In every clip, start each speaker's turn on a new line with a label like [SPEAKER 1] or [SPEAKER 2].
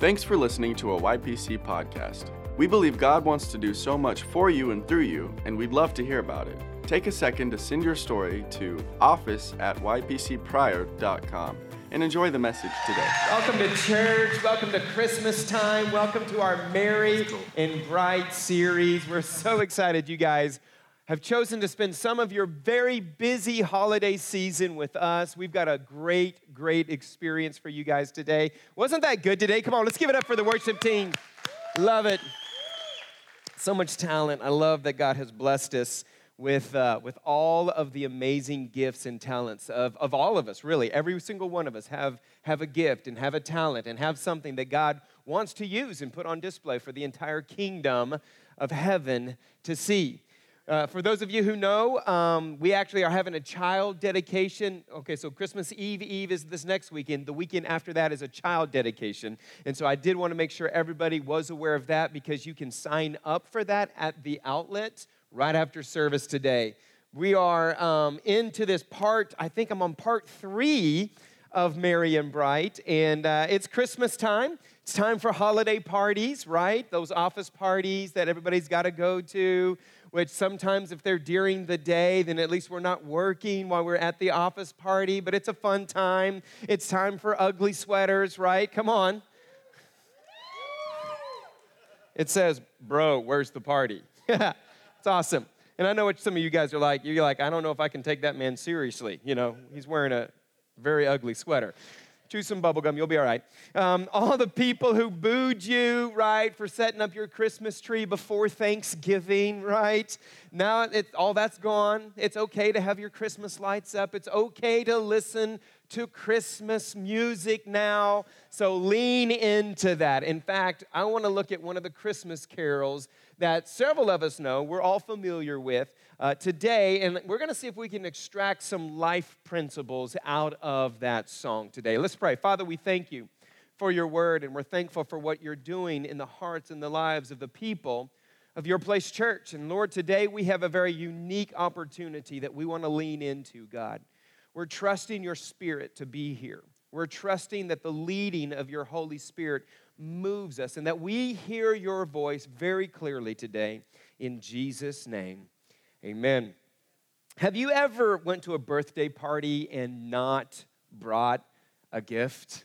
[SPEAKER 1] Thanks for listening to a YPC podcast. We believe God wants to do so much for you and through you, and we'd love to hear about it. Take a second to send your story to office at ypcprior.com and enjoy the message today.
[SPEAKER 2] Welcome to church. Welcome to Christmas time. Welcome to our Merry and Bright series. We're so excited you guys have chosen to spend some of your very busy holiday season with us. We've got a great, great experience for you guys today. Wasn't that good today? Come on, let's give it up for the worship team. Love it. So much talent. I love that God has blessed us with, uh, with all of the amazing gifts and talents of, of all of us, really. Every single one of us have, have a gift and have a talent and have something that God wants to use and put on display for the entire kingdom of heaven to see. Uh, for those of you who know, um, we actually are having a child dedication. Okay, so Christmas Eve Eve is this next weekend. The weekend after that is a child dedication. And so I did want to make sure everybody was aware of that because you can sign up for that at the outlet right after service today. We are um, into this part, I think I'm on part three of Merry and Bright, and uh, it's Christmas time. It's time for holiday parties, right? Those office parties that everybody's got to go to which sometimes if they're during the day, then at least we're not working while we're at the office party, but it's a fun time. It's time for ugly sweaters, right? Come on. It says, bro, where's the party? it's awesome. And I know what some of you guys are like. You're like, I don't know if I can take that man seriously. You know, he's wearing a very ugly sweater chew some bubble gum, you'll be all right. Um, all the people who booed you, right, for setting up your Christmas tree before Thanksgiving, right? Now it, all that's gone. It's okay to have your Christmas lights up. It's okay to listen to Christmas music now. So lean into that. In fact, I want to look at one of the Christmas carols that several of us know, we're all familiar with uh, today, and we're going to see if we can extract some life principles out of that song today. Let's pray. Father, we thank you for your word, and we're thankful for what you're doing in the hearts and the lives of the people of your place church. And Lord, today we have a very unique opportunity that we want to lean into, God. We're trusting your spirit to be here. We're trusting that the leading of your Holy Spirit moves us and that we hear your voice very clearly today in Jesus name. Amen. Have you ever went to a birthday party and not brought a gift?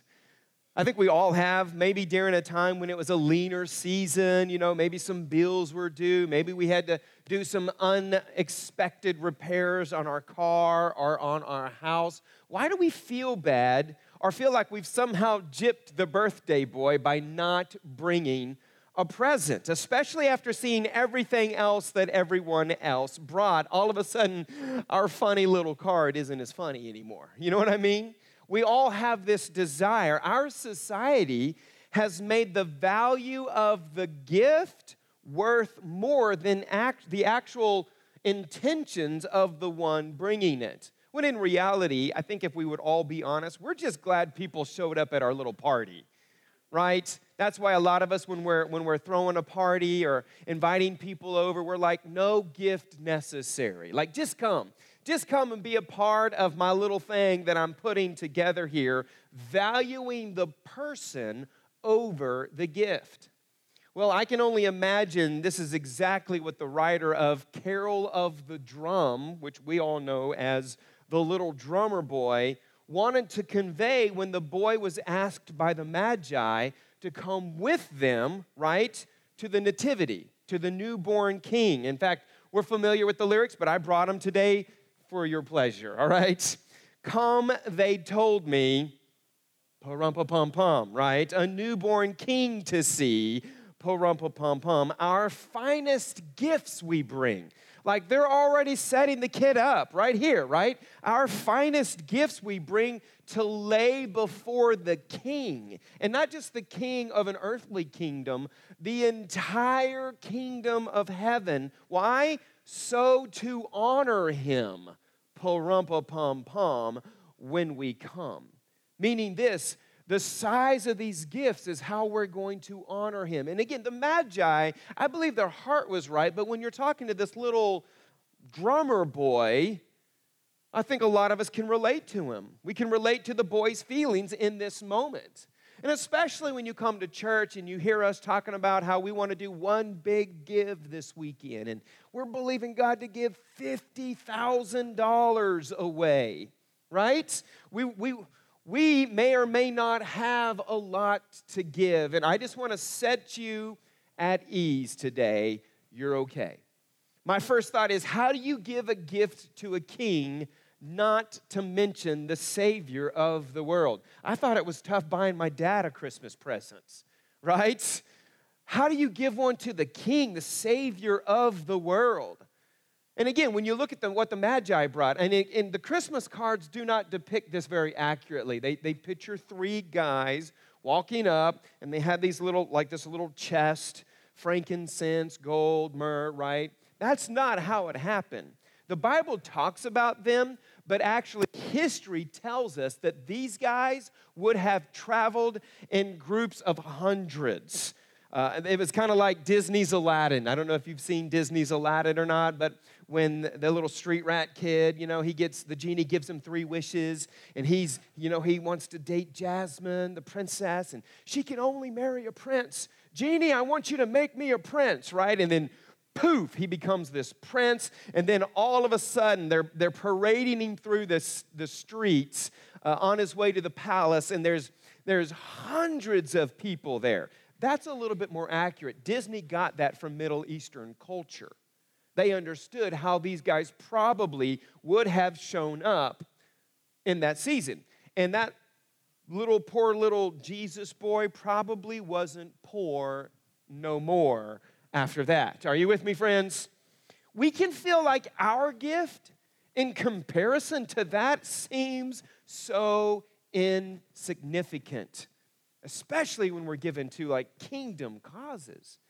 [SPEAKER 2] I think we all have, maybe during a time when it was a leaner season, you know, maybe some bills were due, maybe we had to do some unexpected repairs on our car or on our house. Why do we feel bad or feel like we've somehow gypped the birthday boy by not bringing a present, especially after seeing everything else that everyone else brought? All of a sudden, our funny little card isn't as funny anymore. You know what I mean? We all have this desire. Our society has made the value of the gift worth more than act, the actual intentions of the one bringing it. When in reality, I think if we would all be honest, we're just glad people showed up at our little party, right? That's why a lot of us, when we're, when we're throwing a party or inviting people over, we're like, no gift necessary. Like, just come. Just come and be a part of my little thing that I'm putting together here, valuing the person over the gift. Well, I can only imagine this is exactly what the writer of Carol of the Drum, which we all know as the little drummer boy, wanted to convey when the boy was asked by the Magi to come with them, right, to the Nativity, to the newborn king. In fact, we're familiar with the lyrics, but I brought them today for your pleasure, all right? Come, they told me, parumpa pum pum, right? A newborn king to see, parumpa pum pum. Our finest gifts we bring. Like they're already setting the kid up right here, right? Our finest gifts we bring to lay before the king. And not just the king of an earthly kingdom, the entire kingdom of heaven. Why? So to honor him porumpa pom pom when we come. Meaning this, the size of these gifts is how we're going to honor him. And again, the Magi, I believe their heart was right, but when you're talking to this little drummer boy, I think a lot of us can relate to him. We can relate to the boy's feelings in this moment. And especially when you come to church and you hear us talking about how we want to do one big give this weekend, and we're believing God to give $50,000 away, right? We, we, we may or may not have a lot to give. And I just want to set you at ease today. You're okay. My first thought is how do you give a gift to a king, not to mention the Savior of the world? I thought it was tough buying my dad a Christmas presents, right? How do you give one to the king, the Savior of the world? And again, when you look at the, what the Magi brought, and, it, and the Christmas cards do not depict this very accurately. They, they picture three guys walking up, and they have these little, like this little chest, frankincense, gold, myrrh, right? That's not how it happened. The Bible talks about them, but actually, history tells us that these guys would have traveled in groups of hundreds. Uh, it was kind of like Disney's Aladdin. I don't know if you've seen Disney's Aladdin or not, but when the little street rat kid, you know, he gets, the genie gives him three wishes, and he's, you know, he wants to date Jasmine, the princess, and she can only marry a prince. Genie, I want you to make me a prince, right? And then poof, he becomes this prince. And then all of a sudden, they're, they're parading him through this, the streets uh, on his way to the palace, and there's, there's hundreds of people there. That's a little bit more accurate. Disney got that from Middle Eastern culture they understood how these guys probably would have shown up in that season. And that little poor little Jesus boy probably wasn't poor no more after that. Are you with me, friends? We can feel like our gift, in comparison to that, seems so insignificant, especially when we're given to like kingdom causes.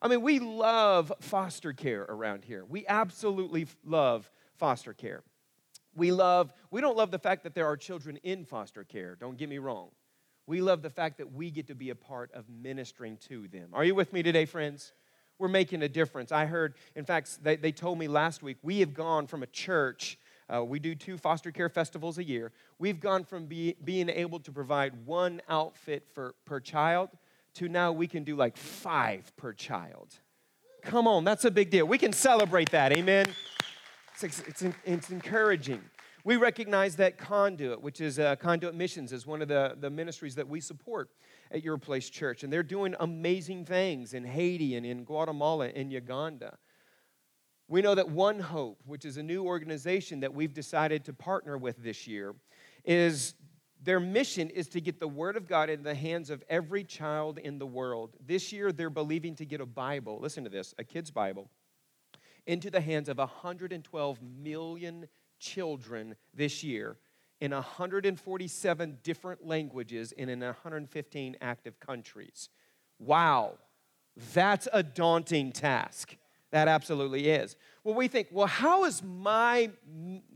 [SPEAKER 2] I mean, we love foster care around here. We absolutely love foster care. We love, we don't love the fact that there are children in foster care, don't get me wrong. We love the fact that we get to be a part of ministering to them. Are you with me today, friends? We're making a difference. I heard, in fact, they, they told me last week, we have gone from a church, uh, we do two foster care festivals a year. We've gone from be, being able to provide one outfit for, per child to now we can do like five per child. Come on, that's a big deal. We can celebrate that, amen? It's, it's, it's encouraging. We recognize that Conduit, which is uh, Conduit Missions, is one of the, the ministries that we support at Your Place Church. And they're doing amazing things in Haiti and in Guatemala and Uganda. We know that One Hope, which is a new organization that we've decided to partner with this year, is their mission is to get the Word of God in the hands of every child in the world. This year, they're believing to get a Bible, listen to this, a kid's Bible, into the hands of 112 million children this year in 147 different languages and in 115 active countries. Wow, that's a daunting task. That absolutely is. Well, we think, well, how is my,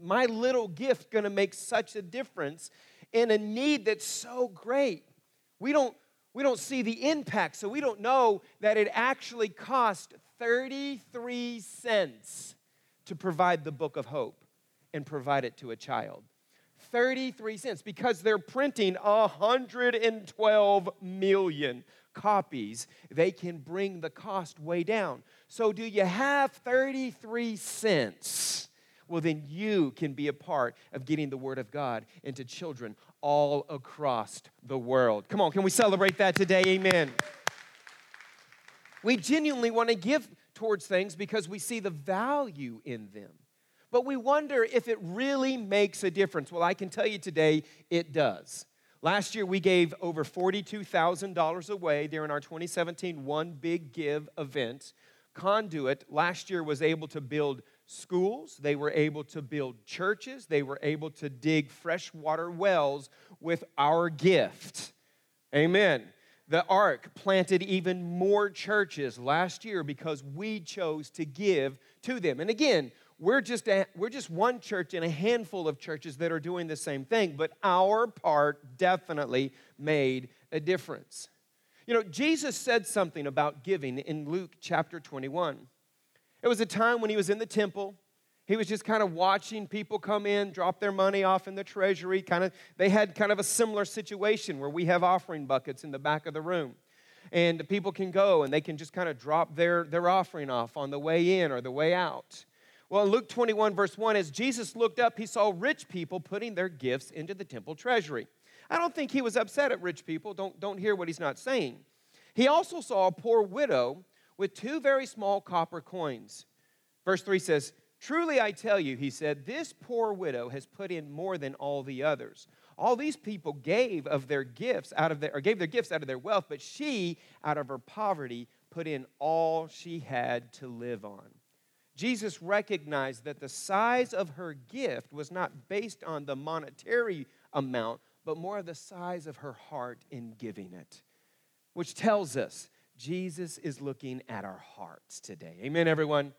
[SPEAKER 2] my little gift going to make such a difference in a need that's so great. We don't, we don't see the impact, so we don't know that it actually cost 33 cents to provide the book of hope and provide it to a child. 33 cents because they're printing 112 million copies, they can bring the cost way down. So, do you have 33 cents? well, then you can be a part of getting the Word of God into children all across the world. Come on, can we celebrate that today? Amen. We genuinely want to give towards things because we see the value in them. But we wonder if it really makes a difference. Well, I can tell you today it does. Last year, we gave over $42,000 away during our 2017 One Big Give event. Conduit last year was able to build schools, they were able to build churches, they were able to dig freshwater wells with our gift. Amen. The Ark planted even more churches last year because we chose to give to them. And again, we're just, a, we're just one church in a handful of churches that are doing the same thing, but our part definitely made a difference. You know, Jesus said something about giving in Luke chapter 21. It was a time when he was in the temple. He was just kind of watching people come in, drop their money off in the treasury. Kind of, they had kind of a similar situation where we have offering buckets in the back of the room. And people can go and they can just kind of drop their, their offering off on the way in or the way out. Well, in Luke 21, verse 1, as Jesus looked up, he saw rich people putting their gifts into the temple treasury. I don't think he was upset at rich people. Don't, don't hear what he's not saying. He also saw a poor widow with two very small copper coins. Verse 3 says, Truly I tell you, he said, this poor widow has put in more than all the others. All these people gave of their gifts out of their, or gave their gifts out of their wealth, but she, out of her poverty, put in all she had to live on. Jesus recognized that the size of her gift was not based on the monetary amount, but more of the size of her heart in giving it, which tells us Jesus is looking at our hearts today. Amen, everyone?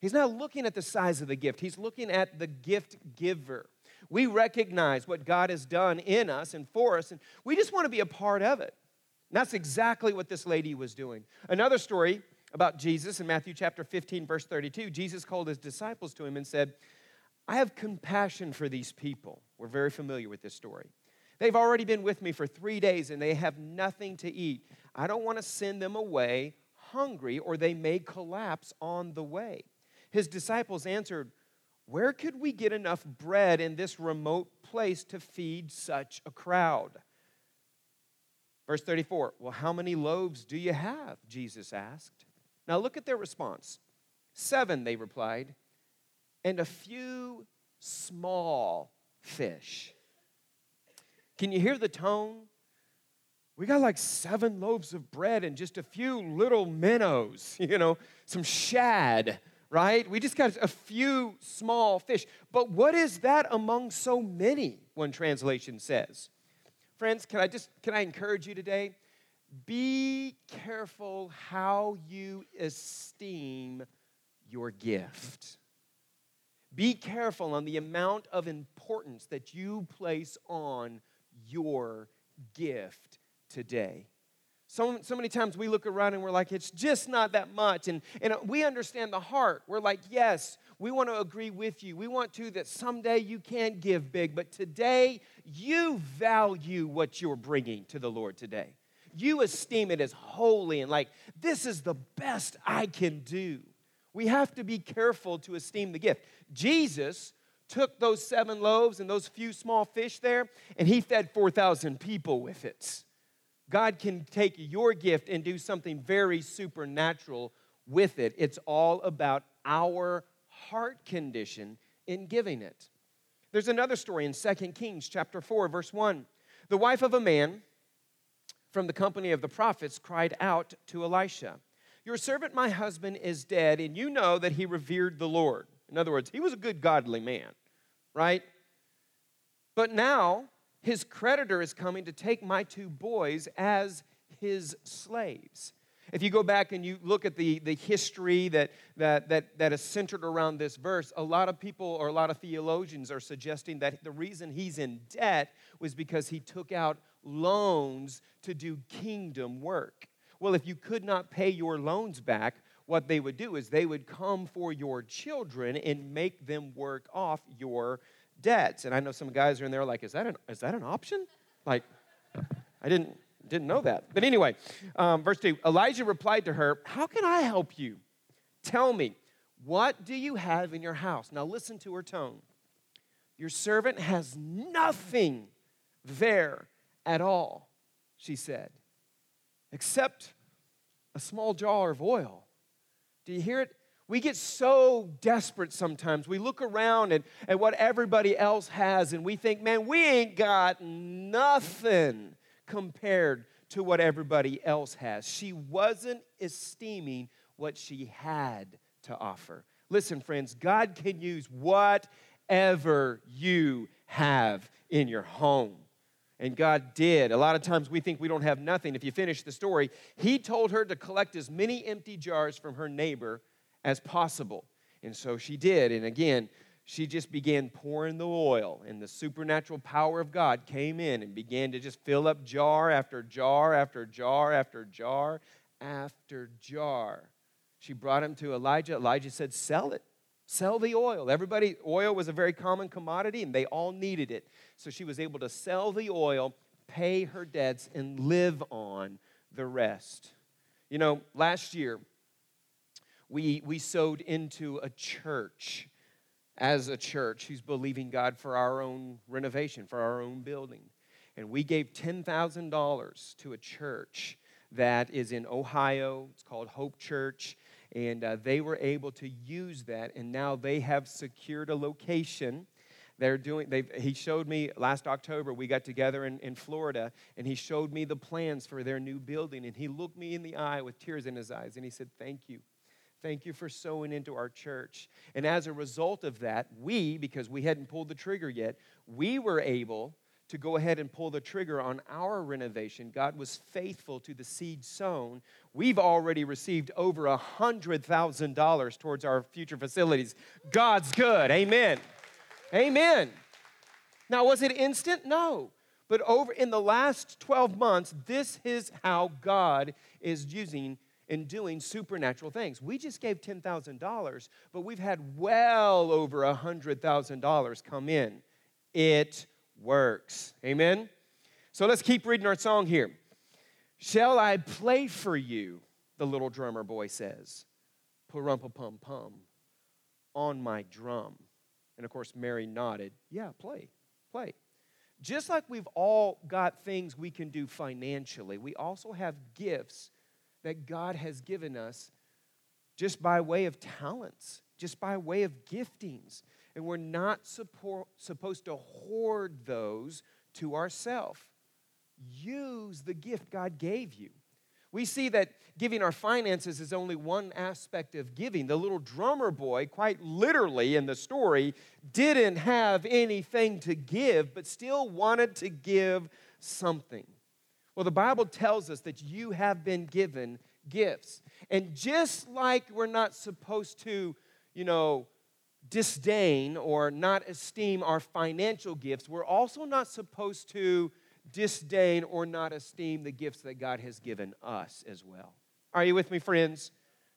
[SPEAKER 2] He's not looking at the size of the gift, he's looking at the gift giver. We recognize what God has done in us and for us, and we just want to be a part of it. And that's exactly what this lady was doing. Another story about Jesus in Matthew chapter 15, verse 32, Jesus called his disciples to him and said, I have compassion for these people. We're very familiar with this story. They've already been with me for three days and they have nothing to eat. I don't want to send them away hungry or they may collapse on the way. His disciples answered, Where could we get enough bread in this remote place to feed such a crowd? Verse 34, Well, how many loaves do you have? Jesus asked. Now look at their response. Seven, they replied, and a few small fish. Can you hear the tone? We got like seven loaves of bread and just a few little minnows, you know, some shad, right? We just got a few small fish. But what is that among so many? One translation says. Friends, can I just can I encourage you today? Be careful how you esteem your gift. Be careful on the amount of importance that you place on your gift today. So, so many times we look around and we're like, it's just not that much. And, and we understand the heart. We're like, yes, we want to agree with you. We want to that someday you can give big, but today you value what you're bringing to the Lord today you esteem it as holy and like, this is the best I can do. We have to be careful to esteem the gift. Jesus took those seven loaves and those few small fish there, and he fed 4,000 people with it. God can take your gift and do something very supernatural with it. It's all about our heart condition in giving it. There's another story in 2 Kings chapter 4 verse 1. The wife of a man from the company of the prophets cried out to Elisha, Your servant, my husband, is dead, and you know that he revered the Lord. In other words, he was a good, godly man, right? But now his creditor is coming to take my two boys as his slaves. If you go back and you look at the, the history that, that, that, that is centered around this verse, a lot of people or a lot of theologians are suggesting that the reason he's in debt was because he took out loans to do kingdom work. Well, if you could not pay your loans back, what they would do is they would come for your children and make them work off your debts. And I know some guys are in there like, is that an, is that an option? Like, I didn't, didn't know that. But anyway, um, verse 2 Elijah replied to her, How can I help you? Tell me, what do you have in your house? Now listen to her tone. Your servant has nothing there at all, she said, except a small jar of oil. Do you hear it? We get so desperate sometimes. We look around at, at what everybody else has and we think, man, we ain't got nothing compared to what everybody else has. She wasn't esteeming what she had to offer. Listen, friends, God can use whatever you have in your home. And God did. A lot of times we think we don't have nothing. If you finish the story, He told her to collect as many empty jars from her neighbor as possible. And so she did. And again, she just began pouring the oil, and the supernatural power of God came in and began to just fill up jar after jar after jar after jar after jar. She brought him to Elijah. Elijah said, Sell it. Sell the oil. Everybody, oil was a very common commodity and they all needed it. So she was able to sell the oil, pay her debts, and live on the rest. You know, last year, we, we sowed into a church as a church who's believing God for our own renovation, for our own building. And we gave $10,000 to a church that is in Ohio. It's called Hope Church. And uh, they were able to use that, and now they have secured a location. They're doing, they he showed me last October, we got together in, in Florida, and he showed me the plans for their new building. And he looked me in the eye with tears in his eyes, and he said, Thank you. Thank you for sowing into our church. And as a result of that, we, because we hadn't pulled the trigger yet, we were able to go ahead and pull the trigger on our renovation. God was faithful to the seed sown. We've already received over a $100,000 towards our future facilities. God's good. Amen. Amen. Now, was it instant? No. But over in the last 12 months, this is how God is using and doing supernatural things. We just gave $10,000, but we've had well over $100,000 come in. It works. Amen? So let's keep reading our song here. Shall I play for you? The little drummer boy says. Purumpa pum pum on my drum. And of course, Mary nodded. Yeah, play, play. Just like we've all got things we can do financially, we also have gifts that God has given us just by way of talents, just by way of giftings and we're not support, supposed to hoard those to ourselves. Use the gift God gave you. We see that giving our finances is only one aspect of giving. The little drummer boy, quite literally in the story, didn't have anything to give, but still wanted to give something. Well, the Bible tells us that you have been given gifts. And just like we're not supposed to, you know, disdain or not esteem our financial gifts, we're also not supposed to disdain or not esteem the gifts that God has given us as well. Are you with me, friends?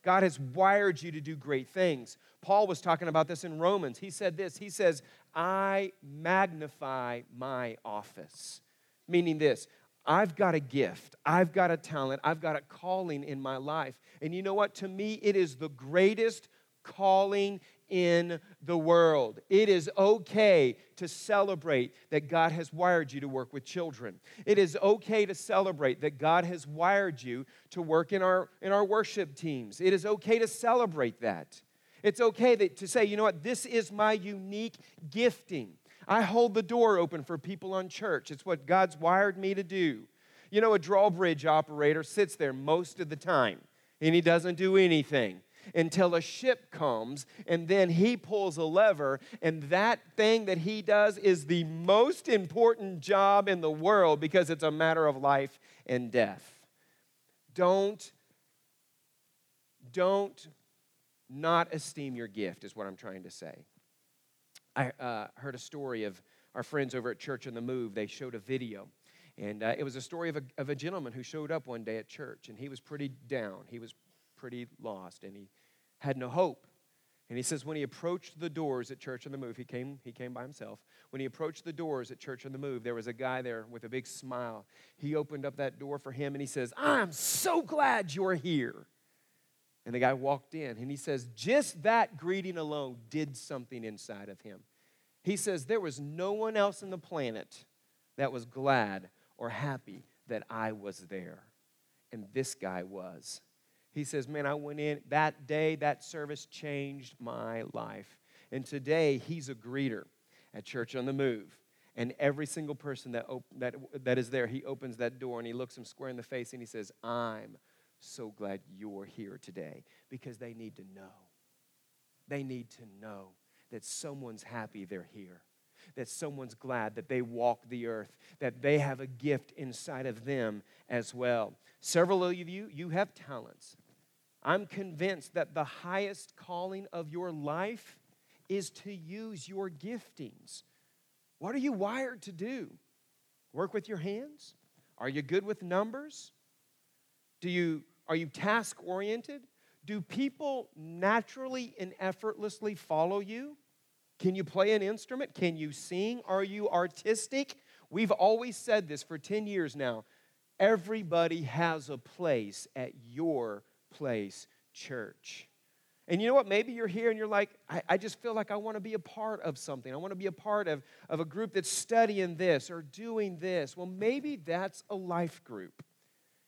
[SPEAKER 2] God has wired you to do great things. Paul was talking about this in Romans. He said this He says, I magnify my office. Meaning this, I've got a gift, I've got a talent, I've got a calling in my life. And you know what? To me, it is the greatest calling in the world. It is okay to celebrate that God has wired you to work with children. It is okay to celebrate that God has wired you to work in our, in our worship teams. It is okay to celebrate that. It's okay that, to say, you know what, this is my unique gifting. I hold the door open for people on church. It's what God's wired me to do. You know, a drawbridge operator sits there most of the time and he doesn't do anything until a ship comes, and then he pulls a lever, and that thing that he does is the most important job in the world because it's a matter of life and death. Don't, don't not esteem your gift, is what I'm trying to say. I uh, heard a story of our friends over at Church on the Move. They showed a video. And uh, it was a story of a, of a gentleman who showed up one day at church, and he was pretty down. He was pretty lost, and he had no hope. And he says when he approached the doors at Church on the Move, he came, he came by himself. When he approached the doors at Church on the Move, there was a guy there with a big smile. He opened up that door for him and he says, I'm so glad you're here. And the guy walked in and he says, just that greeting alone did something inside of him. He says, there was no one else on the planet that was glad or happy that I was there. And this guy was. He says, Man, I went in that day, that service changed my life. And today, he's a greeter at Church on the Move. And every single person that, op- that, that is there, he opens that door and he looks them square in the face and he says, I'm so glad you're here today because they need to know. They need to know that someone's happy they're here, that someone's glad that they walk the earth, that they have a gift inside of them as well. Several of you, you have talents. I'm convinced that the highest calling of your life is to use your giftings. What are you wired to do? Work with your hands? Are you good with numbers? Do you are you task oriented? do people naturally and effortlessly follow you? Can you play an instrument? Can you sing? Are you artistic? We've always said this for 10 years now. Everybody has a place at your place, church. And you know what? Maybe you're here and you're like, I, I just feel like I want to be a part of something. I want to be a part of, of a group that's studying this or doing this. Well, maybe that's a life group.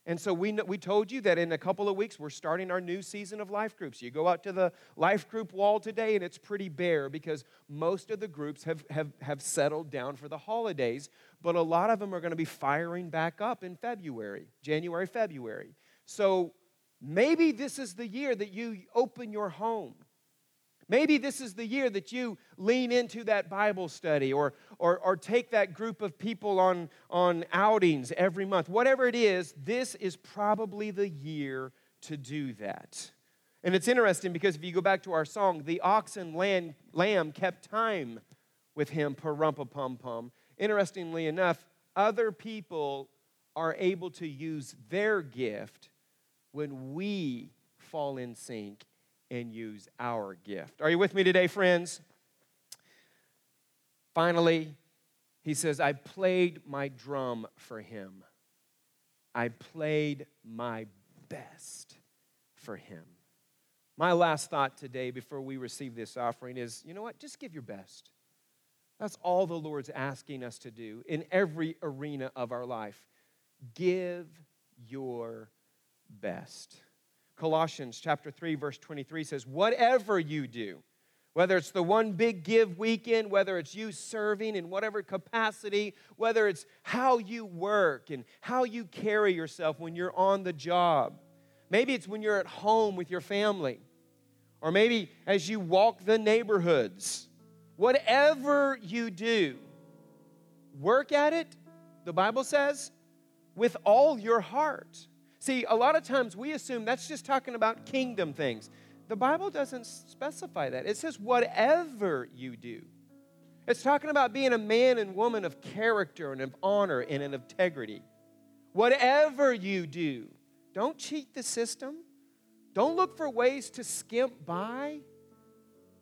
[SPEAKER 2] And so we, we told you that in a couple of weeks, we're starting our new season of life groups. You go out to the life group wall today, and it's pretty bare because most of the groups have, have, have settled down for the holidays, but a lot of them are going to be firing back up in February, January, February. So maybe this is the year that you open your home Maybe this is the year that you lean into that Bible study or, or, or take that group of people on, on outings every month. Whatever it is, this is probably the year to do that. And it's interesting because if you go back to our song, the ox and lamb, kept time with him, parumpa pum pum. Interestingly enough, other people are able to use their gift when we fall in sync and use our gift. Are you with me today, friends? Finally, he says, I played my drum for him. I played my best for him. My last thought today before we receive this offering is you know what? Just give your best. That's all the Lord's asking us to do in every arena of our life. Give your best. Colossians chapter 3 verse 23 says, "Whatever you do, whether it's the one big give weekend, whether it's you serving in whatever capacity, whether it's how you work and how you carry yourself when you're on the job. Maybe it's when you're at home with your family, or maybe as you walk the neighborhoods. Whatever you do, work at it, the Bible says, with all your heart See, a lot of times we assume that's just talking about kingdom things. The Bible doesn't specify that. It says, whatever you do. It's talking about being a man and woman of character and of honor and of integrity. Whatever you do, don't cheat the system. Don't look for ways to skimp by.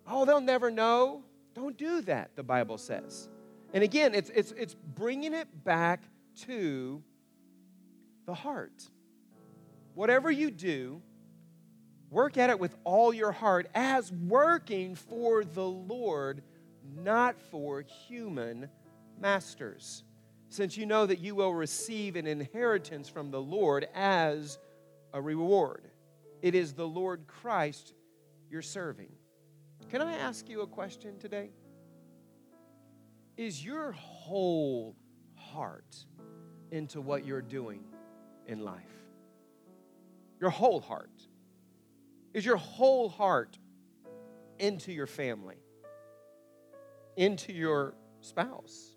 [SPEAKER 2] Oh, they'll never know. Don't do that, the Bible says. And again, it's, it's, it's bringing it back to the heart. Whatever you do, work at it with all your heart as working for the Lord, not for human masters, since you know that you will receive an inheritance from the Lord as a reward. It is the Lord Christ you're serving. Can I ask you a question today? Is your whole heart into what you're doing in life? Your whole heart. Is your whole heart into your family, into your spouse,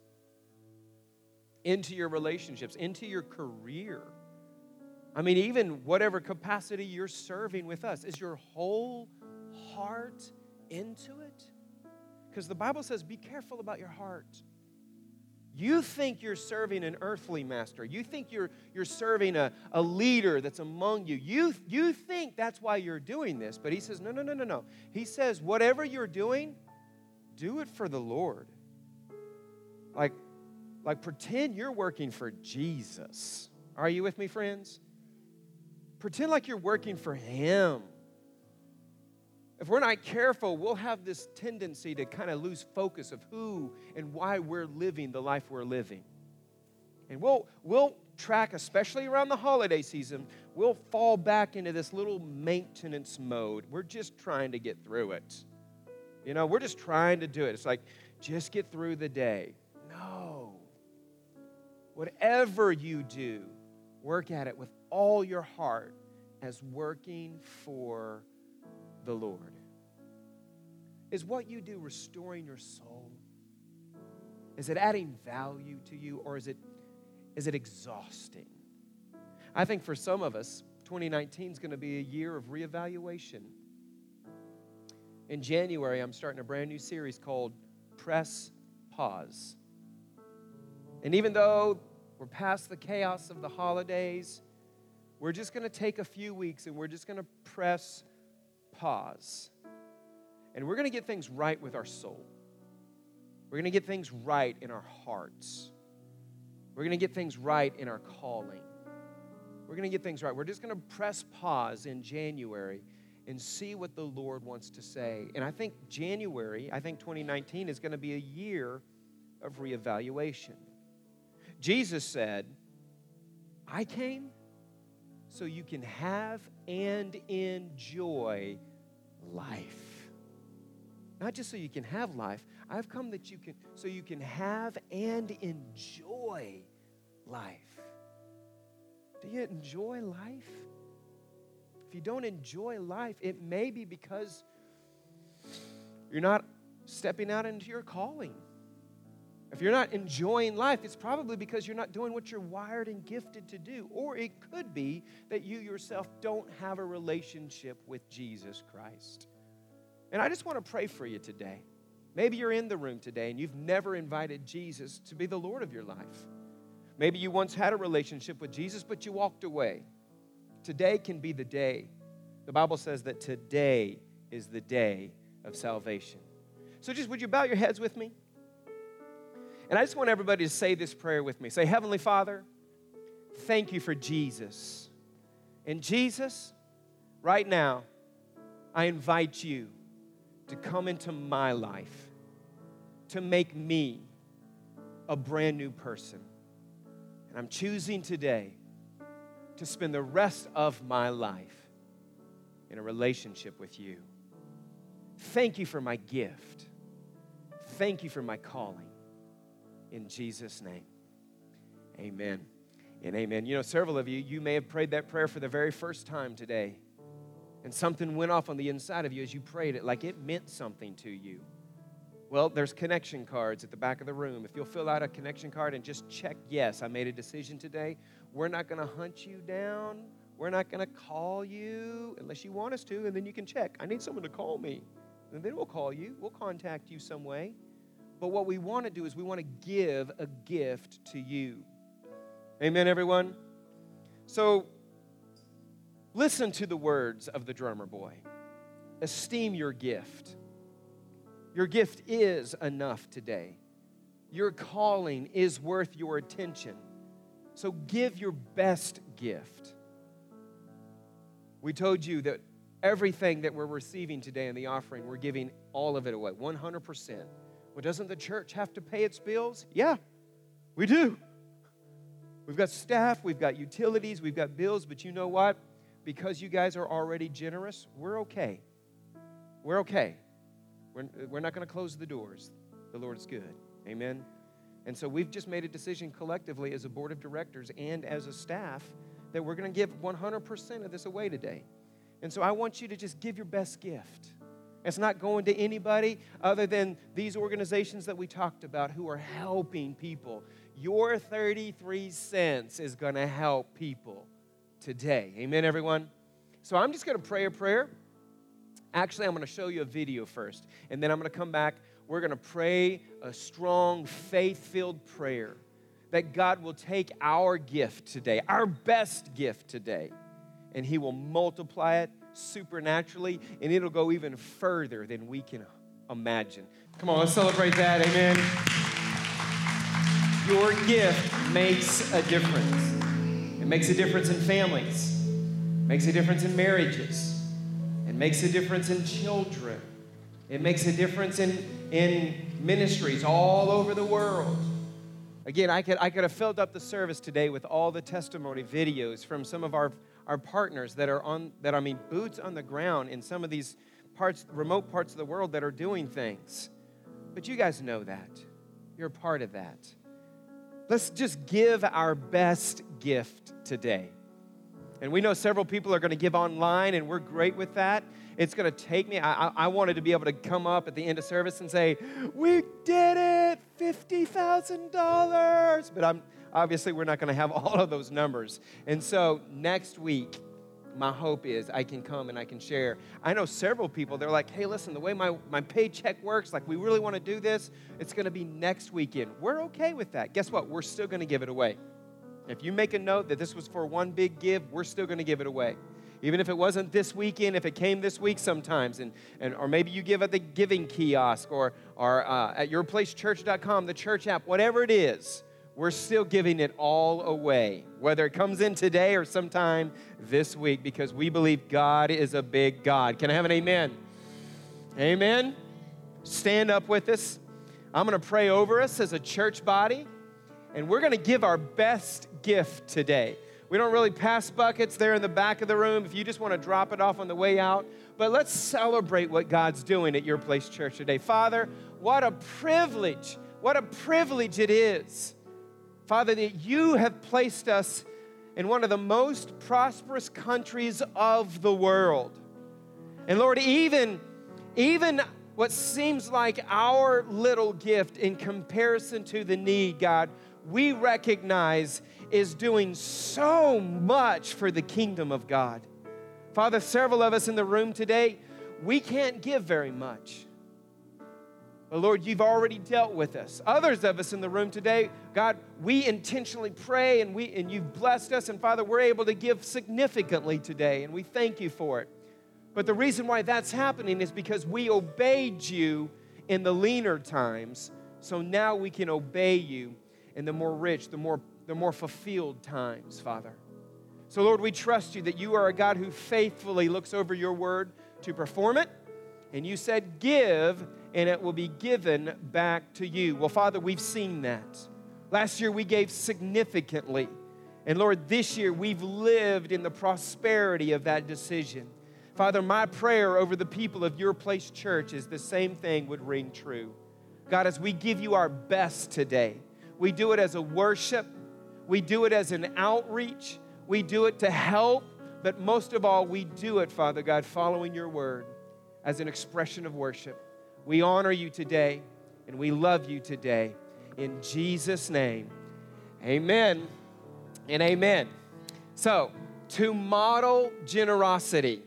[SPEAKER 2] into your relationships, into your career? I mean, even whatever capacity you're serving with us, is your whole heart into it? Because the Bible says, be careful about your heart. You think you're serving an earthly master. You think you're, you're serving a, a leader that's among you. you. You think that's why you're doing this. But he says, no, no, no, no, no. He says, whatever you're doing, do it for the Lord. Like, like pretend you're working for Jesus. Are you with me, friends? Pretend like you're working for Him if we're not careful, we'll have this tendency to kind of lose focus of who and why we're living the life we're living. And we'll, we'll track, especially around the holiday season, we'll fall back into this little maintenance mode. We're just trying to get through it. You know, we're just trying to do it. It's like, just get through the day. No. Whatever you do, work at it with all your heart as working for the Lord? Is what you do restoring your soul? Is it adding value to you or is it, is it exhausting? I think for some of us, 2019 is going to be a year of reevaluation. In January, I'm starting a brand new series called Press Pause. And even though we're past the chaos of the holidays, we're just going to take a few weeks and we're just going to press pause and we're going to get things right with our soul. We're going to get things right in our hearts. We're going to get things right in our calling. We're going to get things right. We're just going to press pause in January and see what the Lord wants to say. And I think January, I think 2019 is going to be a year of reevaluation. Jesus said, I came so you can have and enjoy life. Not just so you can have life, I've come that you can so you can have and enjoy life. Do you enjoy life? If you don't enjoy life, it may be because you're not stepping out into your calling. If you're not enjoying life, it's probably because you're not doing what you're wired and gifted to do. Or it could be that you yourself don't have a relationship with Jesus Christ. And I just want to pray for you today. Maybe you're in the room today and you've never invited Jesus to be the Lord of your life. Maybe you once had a relationship with Jesus, but you walked away. Today can be the day. The Bible says that today is the day of salvation. So, just would you bow your heads with me? And I just want everybody to say this prayer with me. Say, Heavenly Father, thank you for Jesus. And Jesus, right now, I invite you to come into my life, to make me a brand new person. And I'm choosing today to spend the rest of my life in a relationship with you. Thank you for my gift. Thank you for my calling in Jesus' name. Amen and amen. You know, several of you, you may have prayed that prayer for the very first time today. And something went off on the inside of you as you prayed it, like it meant something to you. Well, there's connection cards at the back of the room. If you'll fill out a connection card and just check, yes, I made a decision today. We're not going to hunt you down. We're not going to call you unless you want us to, and then you can check. I need someone to call me. And then we'll call you. We'll contact you some way. But what we want to do is we want to give a gift to you. Amen, everyone? So listen to the words of the drummer boy. Esteem your gift. Your gift is enough today. Your calling is worth your attention. So give your best gift. We told you that everything that we're receiving today in the offering, we're giving all of it away, 100%. Well, doesn't the church have to pay its bills? Yeah, we do. We've got staff, we've got utilities, we've got bills, but you know what? Because you guys are already generous, we're okay. We're okay. We're, we're not going to close the doors. The Lord is good. Amen. And so we've just made a decision collectively as a board of directors and as a staff that we're going to give 100% of this away today. And so I want you to just give your best gift. It's not going to anybody other than these organizations that we talked about who are helping people. Your 33 cents is going to help people today. Amen, everyone? So I'm just going to pray a prayer. Actually, I'm going to show you a video first, and then I'm going to come back. We're going to pray a strong, faith filled prayer that God will take our gift today, our best gift today, and He will multiply it supernaturally, and it'll go even further than we can imagine. Come on, let's celebrate that. Amen. Your gift makes a difference. It makes a difference in families, it makes a difference in marriages, it makes a difference in children, it makes a difference in, in ministries all over the world. Again, I could, I could have filled up the service today with all the testimony videos from some of our our partners that are on that I mean boots on the ground in some of these parts remote parts of the world that are doing things. But you guys know that. You're a part of that. Let's just give our best gift today. And we know several people are going to give online, and we're great with that. It's going to take me, I, I wanted to be able to come up at the end of service and say, We did it, $50,000. But I'm, obviously we're not going to have all of those numbers. And so next week, my hope is I can come and I can share. I know several people, they're like, hey, listen, the way my, my paycheck works, like we really want to do this, it's going to be next weekend. We're okay with that. Guess what? We're still going to give it away. If you make a note that this was for one big give, we're still going to give it away. Even if it wasn't this weekend, if it came this week sometimes, and, and or maybe you give at the giving kiosk or, or uh, at yourplacechurch.com, the church app, whatever it is, we're still giving it all away, whether it comes in today or sometime this week, because we believe God is a big God. Can I have an amen? Amen. Stand up with us. I'm going to pray over us as a church body, and we're going to give our best gift today. We don't really pass buckets there in the back of the room if you just want to drop it off on the way out. But let's celebrate what God's doing at your place church today. Father, what a privilege, what a privilege it is Father, that you have placed us in one of the most prosperous countries of the world. And Lord, even, even what seems like our little gift in comparison to the need, God, we recognize is doing so much for the kingdom of God. Father, several of us in the room today, we can't give very much. But Lord, you've already dealt with us. Others of us in the room today, God, we intentionally pray and we and you've blessed us and Father, we're able to give significantly today and we thank you for it. But the reason why that's happening is because we obeyed you in the leaner times. So now we can obey you in the more rich, the more the more fulfilled times, Father. So Lord, we trust you that you are a God who faithfully looks over your word to perform it. And you said, "Give and it will be given back to you. Well, Father, we've seen that. Last year we gave significantly. And Lord, this year we've lived in the prosperity of that decision. Father, my prayer over the people of your place church is the same thing would ring true. God, as we give you our best today, we do it as a worship, we do it as an outreach, we do it to help, but most of all, we do it, Father God, following your word as an expression of worship. We honor you today and we love you today. In Jesus' name, amen and amen. So, to model generosity,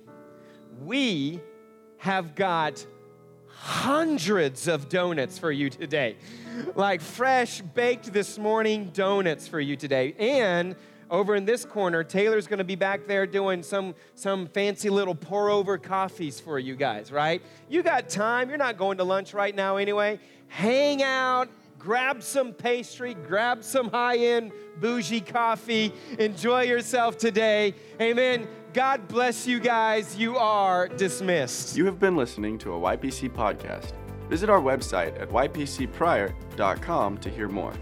[SPEAKER 2] we have got hundreds of donuts for you today. Like fresh baked this morning donuts for you today. And over in this corner, Taylor's gonna be back there doing some, some fancy little pour over coffees for you guys, right? You got time, you're not going to lunch right now anyway. Hang out, grab some pastry, grab some high end bougie coffee, enjoy yourself today. Amen. God bless you guys. You are dismissed.
[SPEAKER 1] You have been listening to a YPC podcast. Visit our website at ypcprior.com to hear more.